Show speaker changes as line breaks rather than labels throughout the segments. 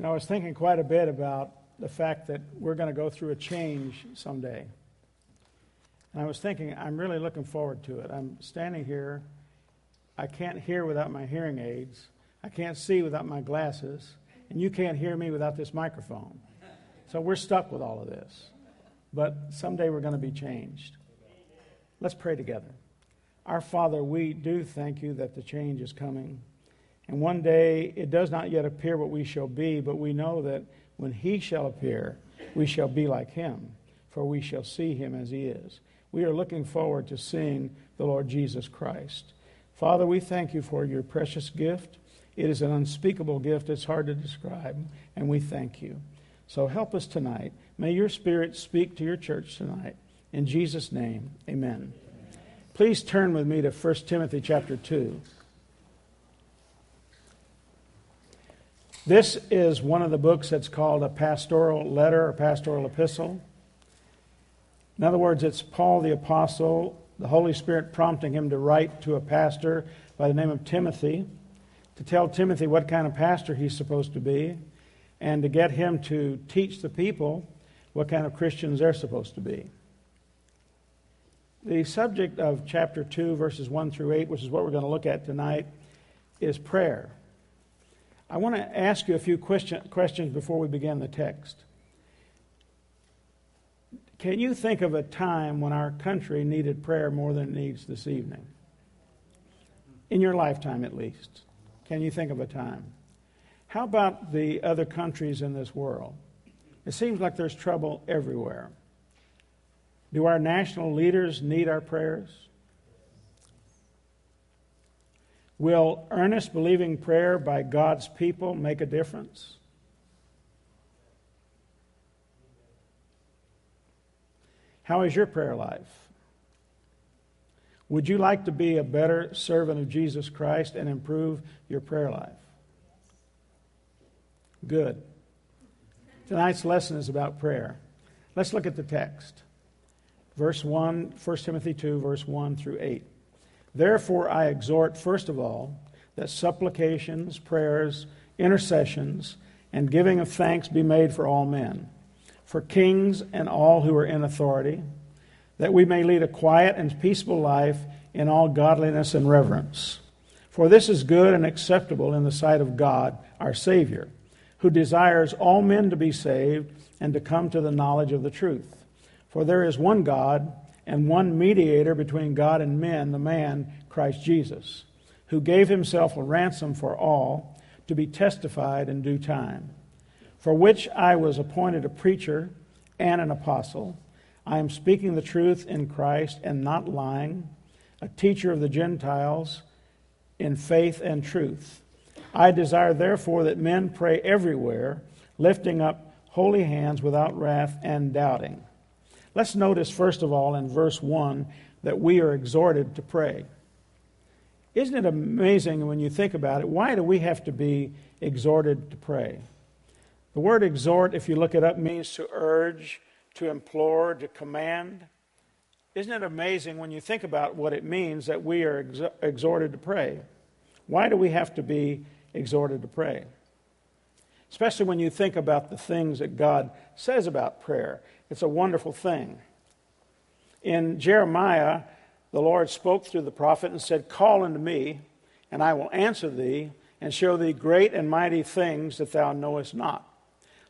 Know, I was thinking quite a bit about the fact that we're going to go through a change someday. And I was thinking, I'm really looking forward to it. I'm standing here. I can't hear without my hearing aids. I can't see without my glasses. And you can't hear me without this microphone. So we're stuck with all of this. But someday we're going to be changed. Let's pray together. Our Father, we do thank you that the change is coming. And one day it does not yet appear what we shall be, but we know that when he shall appear, we shall be like him, for we shall see him as he is. We are looking forward to seeing the Lord Jesus Christ. Father, we thank you for your precious gift. It is an unspeakable gift, it's hard to describe, and we thank you. So help us tonight. May your Spirit speak to your church tonight. In Jesus' name, amen. Please turn with me to 1 Timothy chapter 2. This is one of the books that's called a pastoral letter or pastoral epistle. In other words, it's Paul the Apostle, the Holy Spirit prompting him to write to a pastor by the name of Timothy to tell Timothy what kind of pastor he's supposed to be and to get him to teach the people what kind of Christians they're supposed to be. The subject of chapter 2, verses 1 through 8, which is what we're going to look at tonight, is prayer. I want to ask you a few question, questions before we begin the text. Can you think of a time when our country needed prayer more than it needs this evening? In your lifetime, at least. Can you think of a time? How about the other countries in this world? It seems like there's trouble everywhere. Do our national leaders need our prayers? Will earnest believing prayer by God's people make a difference? How is your prayer life? Would you like to be a better servant of Jesus Christ and improve your prayer life? Good. Tonight's lesson is about prayer. Let's look at the text. Verse 1, 1 Timothy 2, verse 1 through 8. Therefore, I exhort, first of all, that supplications, prayers, intercessions, and giving of thanks be made for all men, for kings and all who are in authority, that we may lead a quiet and peaceful life in all godliness and reverence. For this is good and acceptable in the sight of God, our Savior, who desires all men to be saved and to come to the knowledge of the truth. For there is one God and one mediator between God and men, the man, Christ Jesus, who gave himself a ransom for all to be testified in due time. For which I was appointed a preacher and an apostle. I am speaking the truth in Christ and not lying, a teacher of the Gentiles in faith and truth. I desire, therefore, that men pray everywhere, lifting up holy hands without wrath and doubting. Let's notice, first of all, in verse 1, that we are exhorted to pray. Isn't it amazing when you think about it? Why do we have to be exhorted to pray? The word exhort, if you look it up, means to urge, to implore, to command. Isn't it amazing when you think about what it means that we are ex- exhorted to pray? Why do we have to be exhorted to pray? Especially when you think about the things that God says about prayer. It's a wonderful thing. In Jeremiah, the Lord spoke through the prophet and said, Call unto me, and I will answer thee, and show thee great and mighty things that thou knowest not.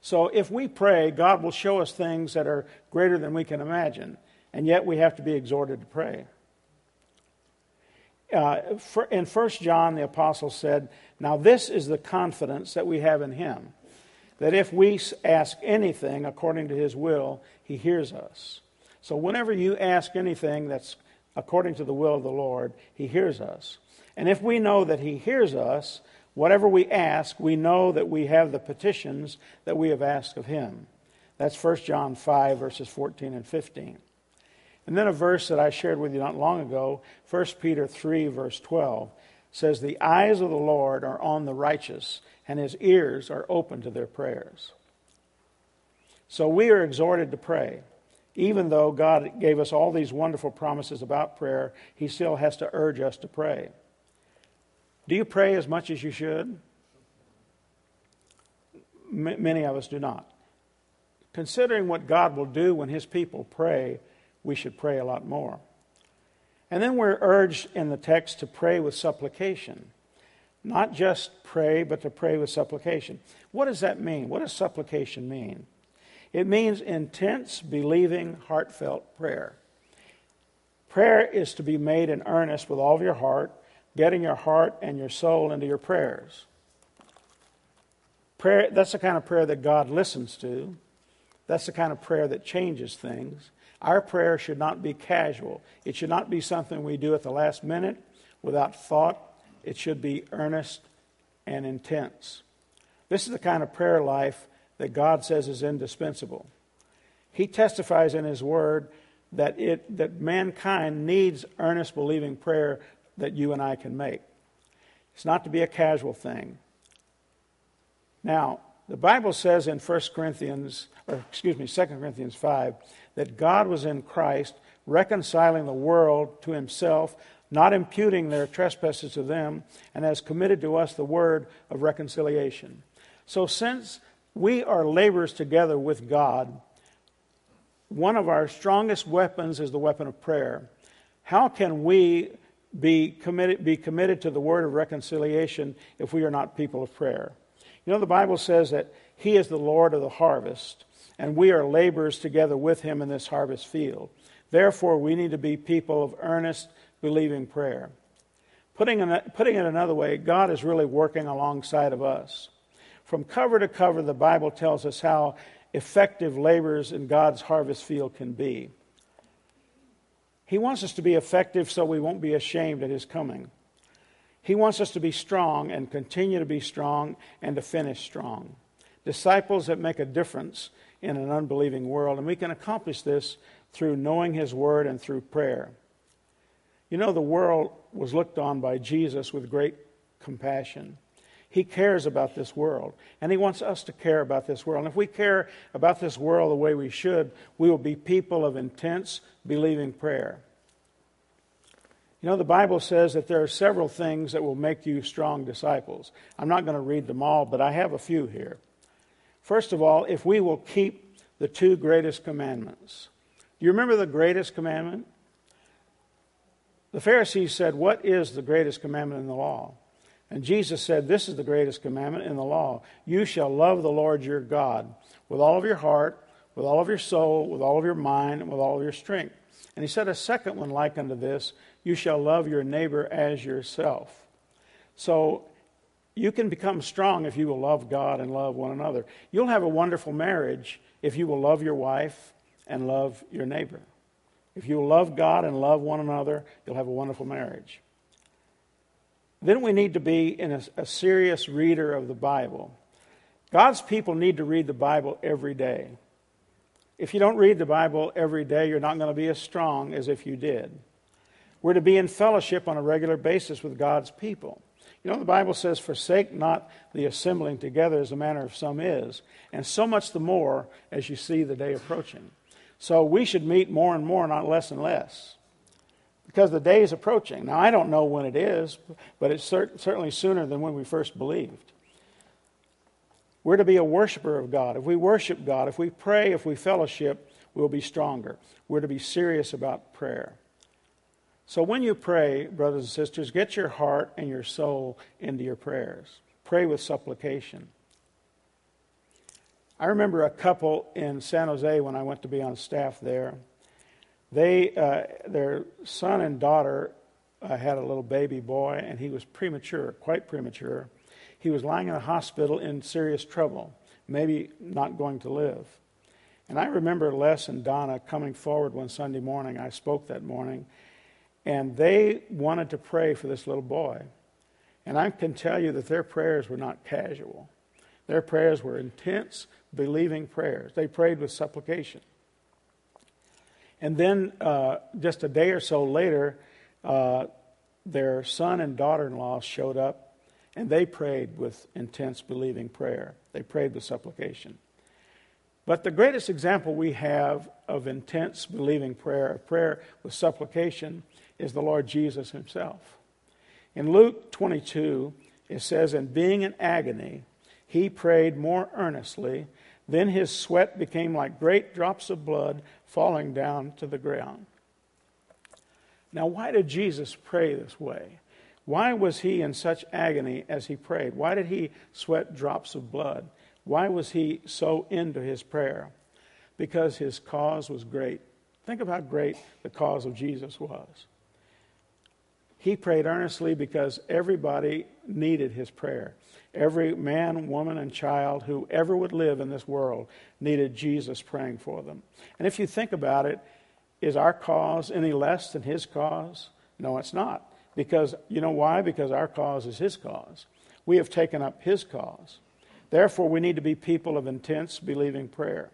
So if we pray, God will show us things that are greater than we can imagine, and yet we have to be exhorted to pray. Uh, in 1 John, the apostle said, Now this is the confidence that we have in him that if we ask anything according to his will, he hears us. So whenever you ask anything that's according to the will of the Lord, he hears us. And if we know that he hears us, whatever we ask, we know that we have the petitions that we have asked of him. That's 1 John 5, verses 14 and 15. And then a verse that I shared with you not long ago, 1 Peter 3, verse 12, says, The eyes of the Lord are on the righteous, and his ears are open to their prayers. So we are exhorted to pray. Even though God gave us all these wonderful promises about prayer, he still has to urge us to pray. Do you pray as much as you should? m- many of us do not. Considering what God will do when His people pray, we should pray a lot more. And then we're urged in the text to pray with supplication. Not just pray, but to pray with supplication. What does that mean? What does supplication mean? It means intense, believing, heartfelt prayer. Prayer is to be made in earnest with all of your heart, getting your heart and your soul into your prayers. Prayer, that's the kind of prayer that God listens to. That's the kind of prayer that changes things. Our prayer should not be casual. It should not be something we do at the last minute without thought. It should be earnest and intense. This is the kind of prayer life that God says is indispensable. He testifies in His Word that, it, that mankind needs earnest, believing prayer that you and I can make. It's not to be a casual thing. Now, the Bible says in 1 Corinthians, or excuse me, 2 Corinthians 5, that God was in Christ reconciling the world to himself, not imputing their trespasses to them, and has committed to us the word of reconciliation. So, since we are laborers together with God, one of our strongest weapons is the weapon of prayer. How can we be committed, be committed to the word of reconciliation if we are not people of prayer? You know, the Bible says that He is the Lord of the harvest, and we are laborers together with Him in this harvest field. Therefore, we need to be people of earnest, believing prayer. Putting it, putting it another way, God is really working alongside of us. From cover to cover, the Bible tells us how effective laborers in God's harvest field can be. He wants us to be effective so we won't be ashamed at His coming. He wants us to be strong and continue to be strong and to finish strong. Disciples that make a difference in an unbelieving world. And we can accomplish this through knowing His Word and through prayer. You know, the world was looked on by Jesus with great compassion. He cares about this world, and He wants us to care about this world. And if we care about this world the way we should, we will be people of intense, believing prayer. You know, the Bible says that there are several things that will make you strong disciples. I'm not going to read them all, but I have a few here. First of all, if we will keep the two greatest commandments. Do you remember the greatest commandment? The Pharisees said, What is the greatest commandment in the law? And Jesus said, This is the greatest commandment in the law. You shall love the Lord your God with all of your heart, with all of your soul, with all of your mind, and with all of your strength. And he said a second one like unto this you shall love your neighbor as yourself. So you can become strong if you will love God and love one another. You'll have a wonderful marriage if you will love your wife and love your neighbor. If you will love God and love one another, you'll have a wonderful marriage. Then we need to be in a, a serious reader of the Bible. God's people need to read the Bible every day. If you don't read the Bible every day, you're not going to be as strong as if you did. We're to be in fellowship on a regular basis with God's people. You know, the Bible says, Forsake not the assembling together as the manner of some is, and so much the more as you see the day approaching. So we should meet more and more, not less and less, because the day is approaching. Now, I don't know when it is, but it's cert- certainly sooner than when we first believed. We're to be a worshiper of God. If we worship God, if we pray, if we fellowship, we'll be stronger. We're to be serious about prayer. So when you pray, brothers and sisters, get your heart and your soul into your prayers. Pray with supplication. I remember a couple in San Jose when I went to be on staff there. They, uh, their son and daughter uh, had a little baby boy, and he was premature, quite premature. He was lying in a hospital in serious trouble, maybe not going to live. And I remember Les and Donna coming forward one Sunday morning. I spoke that morning, and they wanted to pray for this little boy. And I can tell you that their prayers were not casual. Their prayers were intense, believing prayers. They prayed with supplication. And then, uh, just a day or so later, uh, their son and daughter in law showed up, and they prayed with intense, believing prayer. They prayed with supplication. But the greatest example we have of intense, believing prayer, of prayer with supplication, is the Lord Jesus himself. In Luke 22, it says, And being in agony, he prayed more earnestly. Then his sweat became like great drops of blood falling down to the ground. Now, why did Jesus pray this way? Why was he in such agony as he prayed? Why did he sweat drops of blood? Why was he so into his prayer? Because his cause was great. Think of how great the cause of Jesus was. He prayed earnestly because everybody needed his prayer. Every man, woman, and child who ever would live in this world needed Jesus praying for them. And if you think about it, is our cause any less than his cause? No, it's not. Because, you know why? Because our cause is his cause. We have taken up his cause. Therefore, we need to be people of intense, believing prayer.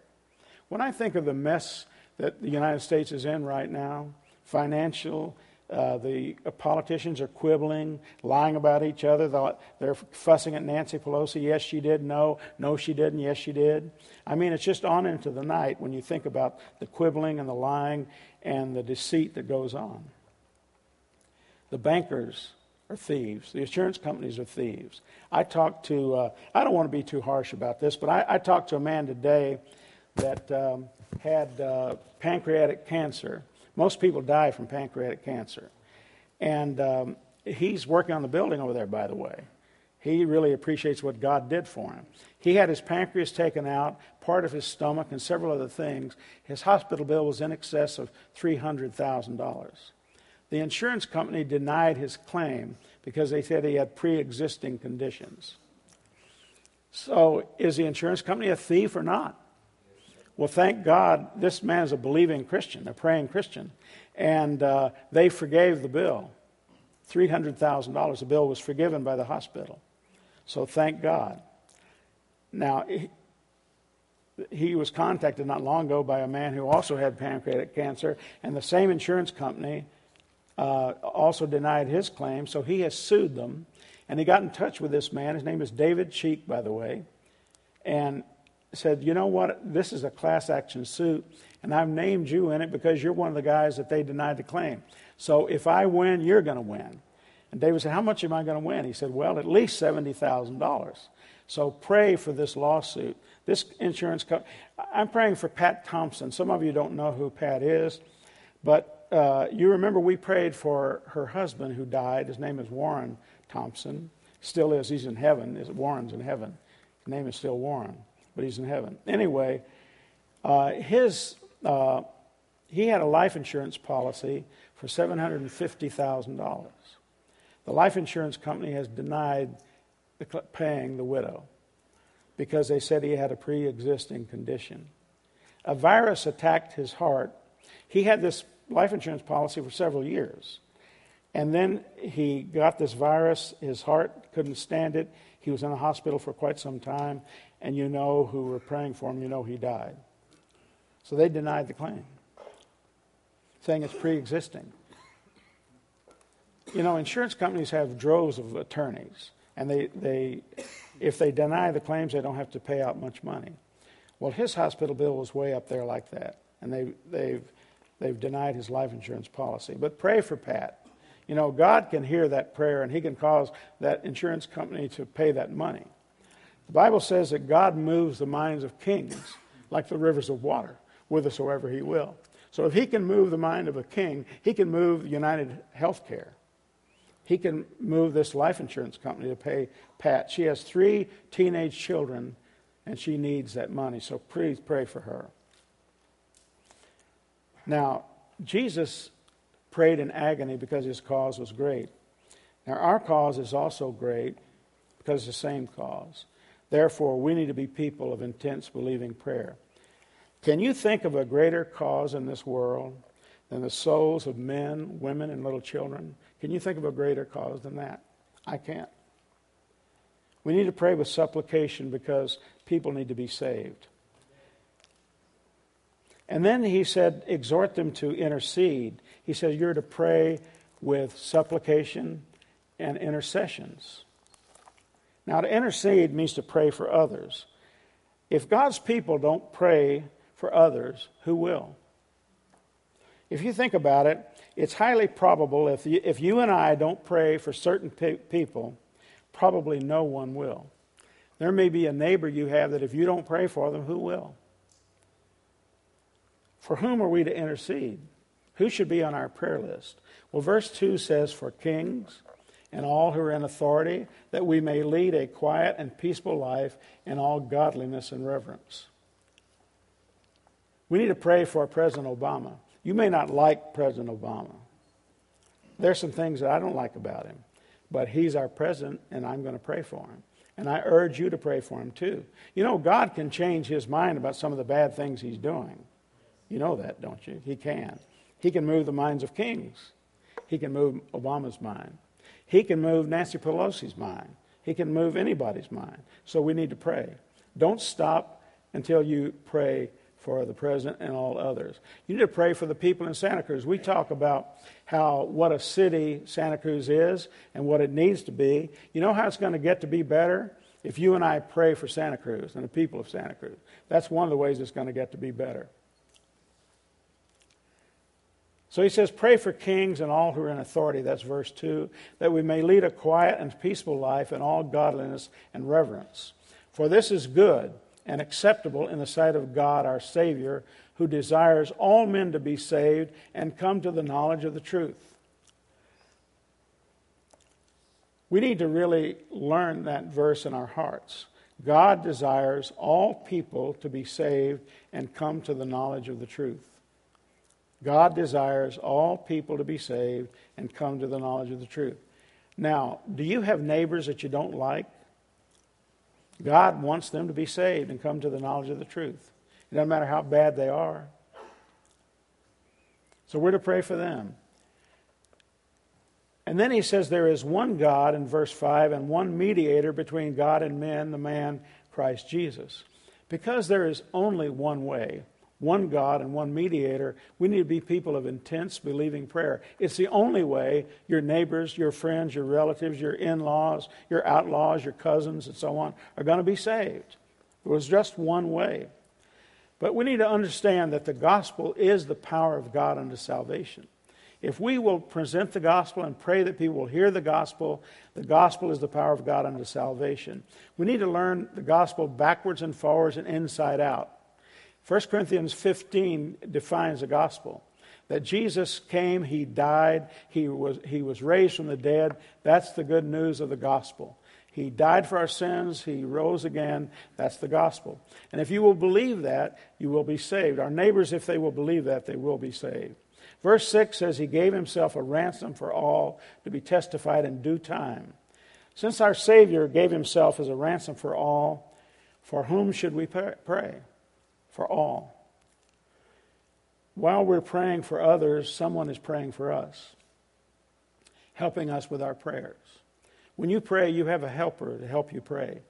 When I think of the mess that the United States is in right now, financial, uh, the politicians are quibbling, lying about each other. They're fussing at Nancy Pelosi. Yes, she did. No, no, she didn't. Yes, she did. I mean, it's just on into the night when you think about the quibbling and the lying and the deceit that goes on. The bankers are thieves. The insurance companies are thieves. I talked to, uh, I don't want to be too harsh about this, but I, I talked to a man today that um, had uh, pancreatic cancer most people die from pancreatic cancer. And um, he's working on the building over there, by the way. He really appreciates what God did for him. He had his pancreas taken out, part of his stomach, and several other things. His hospital bill was in excess of $300,000. The insurance company denied his claim because they said he had pre existing conditions. So, is the insurance company a thief or not? Well, thank God this man is a believing Christian, a praying Christian. And uh, they forgave the bill $300,000. The bill was forgiven by the hospital. So thank God. Now, he, he was contacted not long ago by a man who also had pancreatic cancer, and the same insurance company uh, also denied his claim, so he has sued them. And he got in touch with this man. His name is David Cheek, by the way. And said, you know what, this is a class action suit, and I've named you in it because you're one of the guys that they denied the claim. So if I win, you're going to win. And David said, How much am I going to win? He said, Well, at least $70,000. So pray for this lawsuit. This insurance company, I'm praying for Pat Thompson. Some of you don't know who Pat is, but uh, you remember we prayed for her husband who died. His name is Warren Thompson. Still is. He's in heaven. Warren's in heaven. His name is still Warren but he's in heaven. Anyway, uh, his, uh, he had a life insurance policy for $750,000. The life insurance company has denied the, paying the widow because they said he had a pre existing condition. A virus attacked his heart. He had this life insurance policy for several years. And then he got this virus. His heart couldn't stand it. He was in the hospital for quite some time and you know who were praying for him, you know he died. So they denied the claim, saying it's pre existing. You know, insurance companies have droves of attorneys, and they, they, if they deny the claims, they don't have to pay out much money. Well, his hospital bill was way up there like that, and they, they've, they've denied his life insurance policy. But pray for Pat. You know, God can hear that prayer, and He can cause that insurance company to pay that money. The Bible says that God moves the minds of kings like the rivers of water, whithersoever he will. So if he can move the mind of a king, he can move United Healthcare. He can move this life insurance company to pay Pat. She has three teenage children, and she needs that money. So please pray for her. Now, Jesus prayed in agony because his cause was great. Now, our cause is also great because it's the same cause. Therefore, we need to be people of intense believing prayer. Can you think of a greater cause in this world than the souls of men, women, and little children? Can you think of a greater cause than that? I can't. We need to pray with supplication because people need to be saved. And then he said, exhort them to intercede. He said, you're to pray with supplication and intercessions. Now, to intercede means to pray for others. If God's people don't pray for others, who will? If you think about it, it's highly probable if you, if you and I don't pray for certain pe- people, probably no one will. There may be a neighbor you have that if you don't pray for them, who will? For whom are we to intercede? Who should be on our prayer list? Well, verse 2 says, For kings and all who are in authority, that we may lead a quiet and peaceful life in all godliness and reverence. We need to pray for President Obama. You may not like President Obama. There's some things that I don't like about him, but he's our president, and I'm going to pray for him. And I urge you to pray for him too. You know, God can change his mind about some of the bad things he's doing. You know that, don't you? He can. He can move the minds of kings. He can move Obama's mind. He can move Nancy Pelosi's mind. He can move anybody's mind. So we need to pray. Don't stop until you pray for the president and all others. You need to pray for the people in Santa Cruz. We talk about how what a city Santa Cruz is and what it needs to be. You know how it's going to get to be better? If you and I pray for Santa Cruz and the people of Santa Cruz. That's one of the ways it's going to get to be better. So he says, Pray for kings and all who are in authority, that's verse 2, that we may lead a quiet and peaceful life in all godliness and reverence. For this is good and acceptable in the sight of God our Savior, who desires all men to be saved and come to the knowledge of the truth. We need to really learn that verse in our hearts. God desires all people to be saved and come to the knowledge of the truth. God desires all people to be saved and come to the knowledge of the truth. Now, do you have neighbors that you don't like? God wants them to be saved and come to the knowledge of the truth. It doesn't matter how bad they are. So we're to pray for them. And then he says there is one God in verse 5 and one mediator between God and men, the man Christ Jesus. Because there is only one way one God and one mediator, we need to be people of intense believing prayer. It's the only way your neighbors, your friends, your relatives, your in laws, your outlaws, your cousins, and so on are going to be saved. It was just one way. But we need to understand that the gospel is the power of God unto salvation. If we will present the gospel and pray that people will hear the gospel, the gospel is the power of God unto salvation. We need to learn the gospel backwards and forwards and inside out. 1 Corinthians 15 defines the gospel that Jesus came, he died, he was, he was raised from the dead. That's the good news of the gospel. He died for our sins, he rose again. That's the gospel. And if you will believe that, you will be saved. Our neighbors, if they will believe that, they will be saved. Verse 6 says, He gave Himself a ransom for all to be testified in due time. Since our Savior gave Himself as a ransom for all, for whom should we pray? For all. While we're praying for others, someone is praying for us, helping us with our prayers. When you pray, you have a helper to help you pray.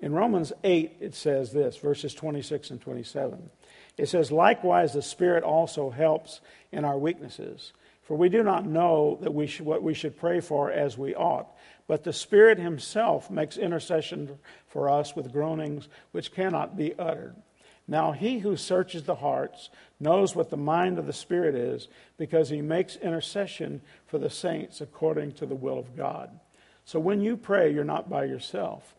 In Romans 8, it says this, verses 26 and 27. It says, Likewise, the Spirit also helps in our weaknesses. For we do not know that we should, what we should pray for as we ought, but the Spirit Himself makes intercession for us with groanings which cannot be uttered. Now he who searches the hearts knows what the mind of the Spirit is, because he makes intercession for the saints according to the will of God. So when you pray, you're not by yourself.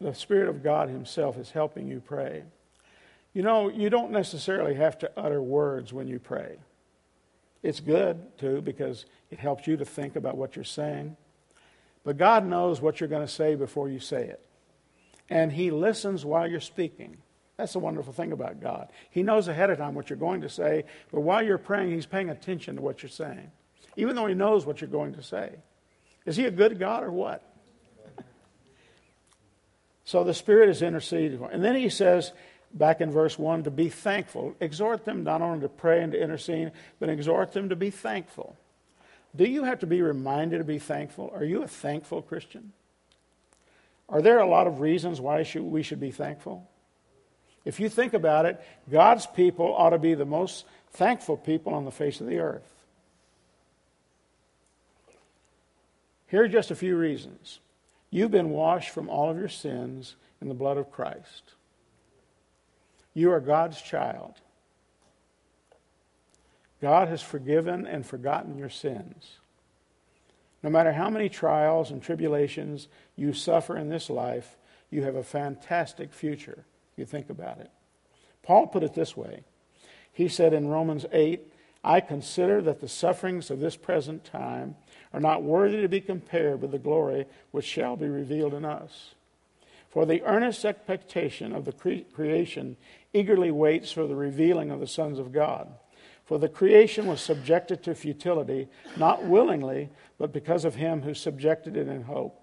The Spirit of God Himself is helping you pray. You know, you don't necessarily have to utter words when you pray. It's good, too, because it helps you to think about what you're saying. But God knows what you're going to say before you say it. And He listens while you're speaking. That's the wonderful thing about God. He knows ahead of time what you're going to say, but while you're praying, He's paying attention to what you're saying, even though He knows what you're going to say. Is He a good God or what? so the Spirit is interceding. And then He says, back in verse 1, to be thankful. Exhort them not only to pray and to intercede, but exhort them to be thankful. Do you have to be reminded to be thankful? Are you a thankful Christian? Are there a lot of reasons why we should be thankful? If you think about it, God's people ought to be the most thankful people on the face of the earth. Here are just a few reasons. You've been washed from all of your sins in the blood of Christ. You are God's child. God has forgiven and forgotten your sins. No matter how many trials and tribulations you suffer in this life, you have a fantastic future. You think about it. Paul put it this way He said in Romans 8, I consider that the sufferings of this present time are not worthy to be compared with the glory which shall be revealed in us. For the earnest expectation of the cre- creation eagerly waits for the revealing of the sons of God. For the creation was subjected to futility, not willingly, but because of him who subjected it in hope.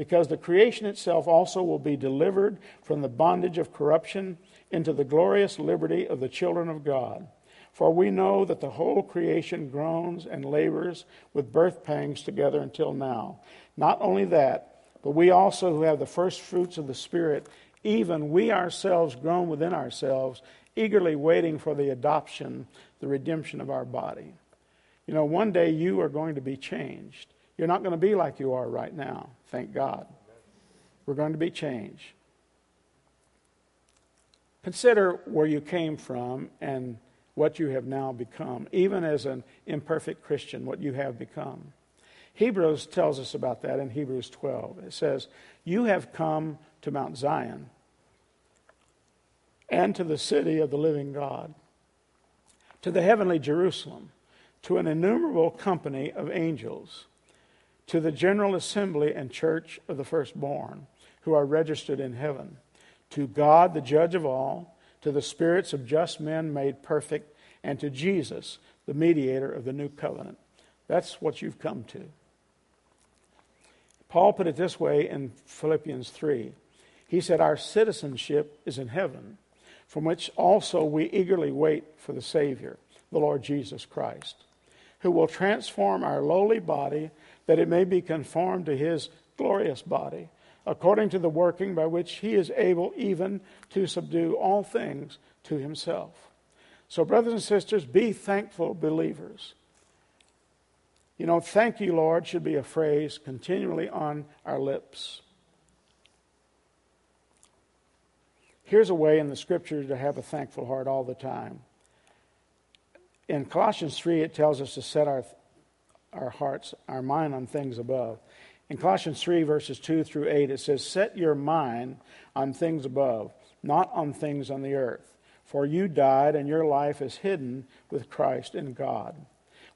Because the creation itself also will be delivered from the bondage of corruption into the glorious liberty of the children of God. For we know that the whole creation groans and labors with birth pangs together until now. Not only that, but we also who have the first fruits of the Spirit, even we ourselves groan within ourselves, eagerly waiting for the adoption, the redemption of our body. You know, one day you are going to be changed. You're not going to be like you are right now, thank God. We're going to be changed. Consider where you came from and what you have now become, even as an imperfect Christian, what you have become. Hebrews tells us about that in Hebrews 12. It says, You have come to Mount Zion and to the city of the living God, to the heavenly Jerusalem, to an innumerable company of angels, to the general assembly and church of the firstborn who are registered in heaven to God, the judge of all, to the spirits of just men made perfect, and to Jesus, the mediator of the new covenant. That's what you've come to. Paul put it this way in Philippians 3. He said, Our citizenship is in heaven, from which also we eagerly wait for the Savior, the Lord Jesus Christ, who will transform our lowly body that it may be conformed to his glorious body according to the working by which he is able even to subdue all things to himself. So, brothers and sisters, be thankful believers. You know, thank you, Lord, should be a phrase continually on our lips. Here's a way in the scripture to have a thankful heart all the time. In Colossians 3, it tells us to set our, our hearts, our mind on things above. In Colossians 3, verses 2 through 8, it says, Set your mind on things above, not on things on the earth. For you died, and your life is hidden with Christ in God.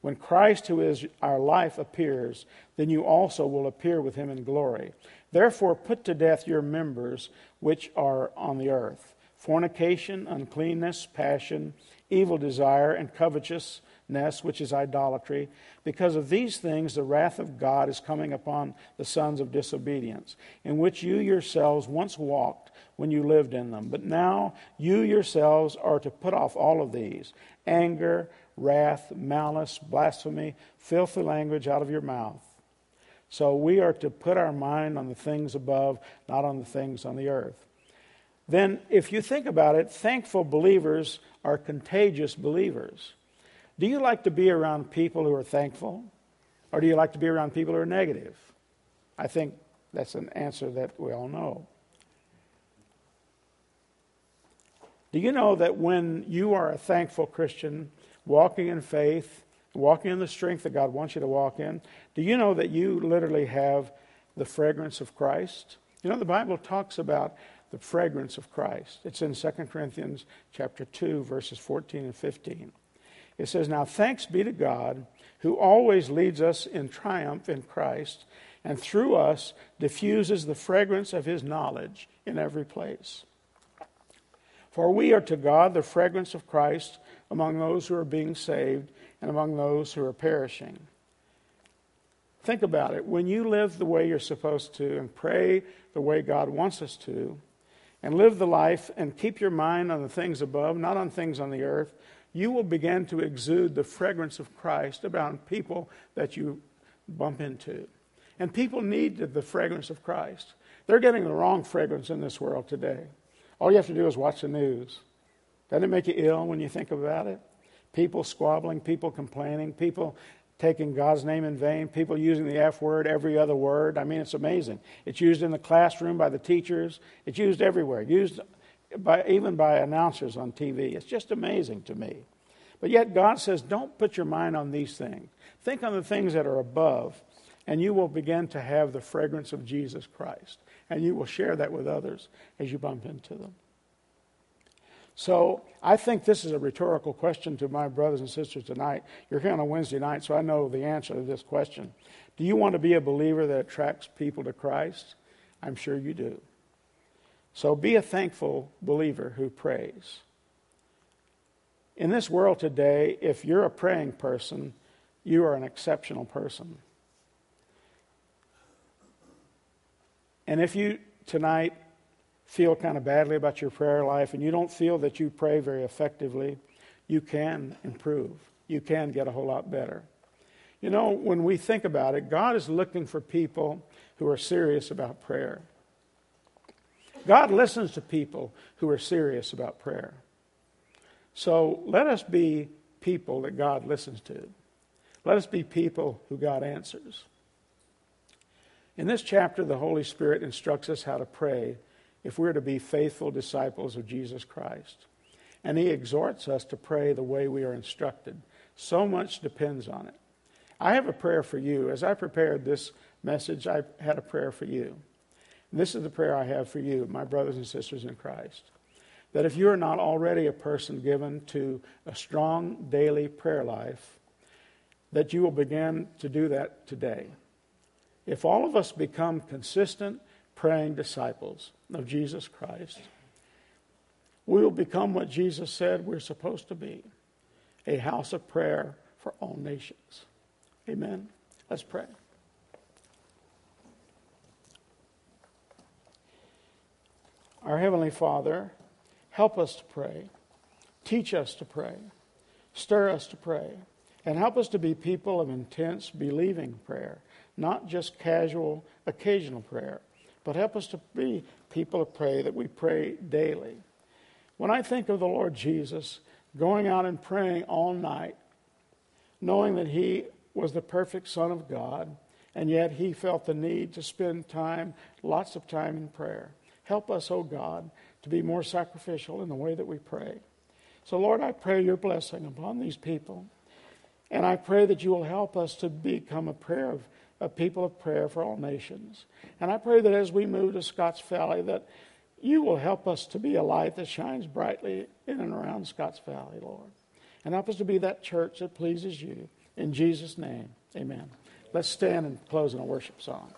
When Christ, who is our life, appears, then you also will appear with him in glory. Therefore, put to death your members which are on the earth fornication, uncleanness, passion, evil desire, and which is idolatry. Because of these things, the wrath of God is coming upon the sons of disobedience, in which you yourselves once walked when you lived in them. But now you yourselves are to put off all of these anger, wrath, malice, blasphemy, filthy language out of your mouth. So we are to put our mind on the things above, not on the things on the earth. Then, if you think about it, thankful believers are contagious believers. Do you like to be around people who are thankful? Or do you like to be around people who are negative? I think that's an answer that we all know. Do you know that when you are a thankful Christian, walking in faith, walking in the strength that God wants you to walk in, do you know that you literally have the fragrance of Christ? You know, the Bible talks about the fragrance of Christ. It's in 2 Corinthians chapter 2, verses 14 and 15. It says, Now thanks be to God who always leads us in triumph in Christ and through us diffuses the fragrance of his knowledge in every place. For we are to God the fragrance of Christ among those who are being saved and among those who are perishing. Think about it. When you live the way you're supposed to and pray the way God wants us to, and live the life and keep your mind on the things above, not on things on the earth, you will begin to exude the fragrance of Christ about people that you bump into. And people need the fragrance of Christ. They're getting the wrong fragrance in this world today. All you have to do is watch the news. Doesn't it make you ill when you think about it? People squabbling, people complaining, people taking God's name in vain, people using the F word, every other word. I mean, it's amazing. It's used in the classroom by the teachers, it's used everywhere, used by, even by announcers on TV. It's just amazing to me. But yet God says, don't put your mind on these things. Think on the things that are above, And you will begin to have the fragrance of Jesus Christ. And you will share that with others as you bump into them. So I think this is a rhetorical question to my brothers and sisters tonight. You're here on a Wednesday night, so I know the answer to this question. Do you want to be a believer that attracts people to Christ? I'm sure you do. So be a thankful believer who prays. In this world today, if you're a praying person, you are an exceptional person. And if you tonight feel kind of badly about your prayer life and you don't feel that you pray very effectively, you can improve. You can get a whole lot better. You know, when we think about it, God is looking for people who are serious about prayer. God listens to people who are serious about prayer. So let us be people that God listens to. Let us be people who God answers. In this chapter, the Holy Spirit instructs us how to pray if we're to be faithful disciples of Jesus Christ. And he exhorts us to pray the way we are instructed. So much depends on it. I have a prayer for you. As I prepared this message, I had a prayer for you. And this is the prayer I have for you, my brothers and sisters in Christ. That if you are not already a person given to a strong daily prayer life, that you will begin to do that today. If all of us become consistent praying disciples of Jesus Christ, we will become what Jesus said we're supposed to be a house of prayer for all nations. Amen. Let's pray. Our Heavenly Father, help us to pray. Teach us to pray. Stir us to pray. And help us to be people of intense, believing prayer, not just casual, occasional prayer, but help us to be people of prayer that we pray daily. When I think of the Lord Jesus going out and praying all night, knowing that He was the perfect Son of God, and yet He felt the need to spend time, lots of time in prayer. Help us, O oh God, to be more sacrificial in the way that we pray. So, Lord, I pray your blessing upon these people. And I pray that you will help us to become a prayer of a people of prayer for all nations. And I pray that as we move to Scotts Valley, that you will help us to be a light that shines brightly in and around Scotts Valley, Lord. And help us to be that church that pleases you. In Jesus' name, amen. Let's stand and close in a worship song.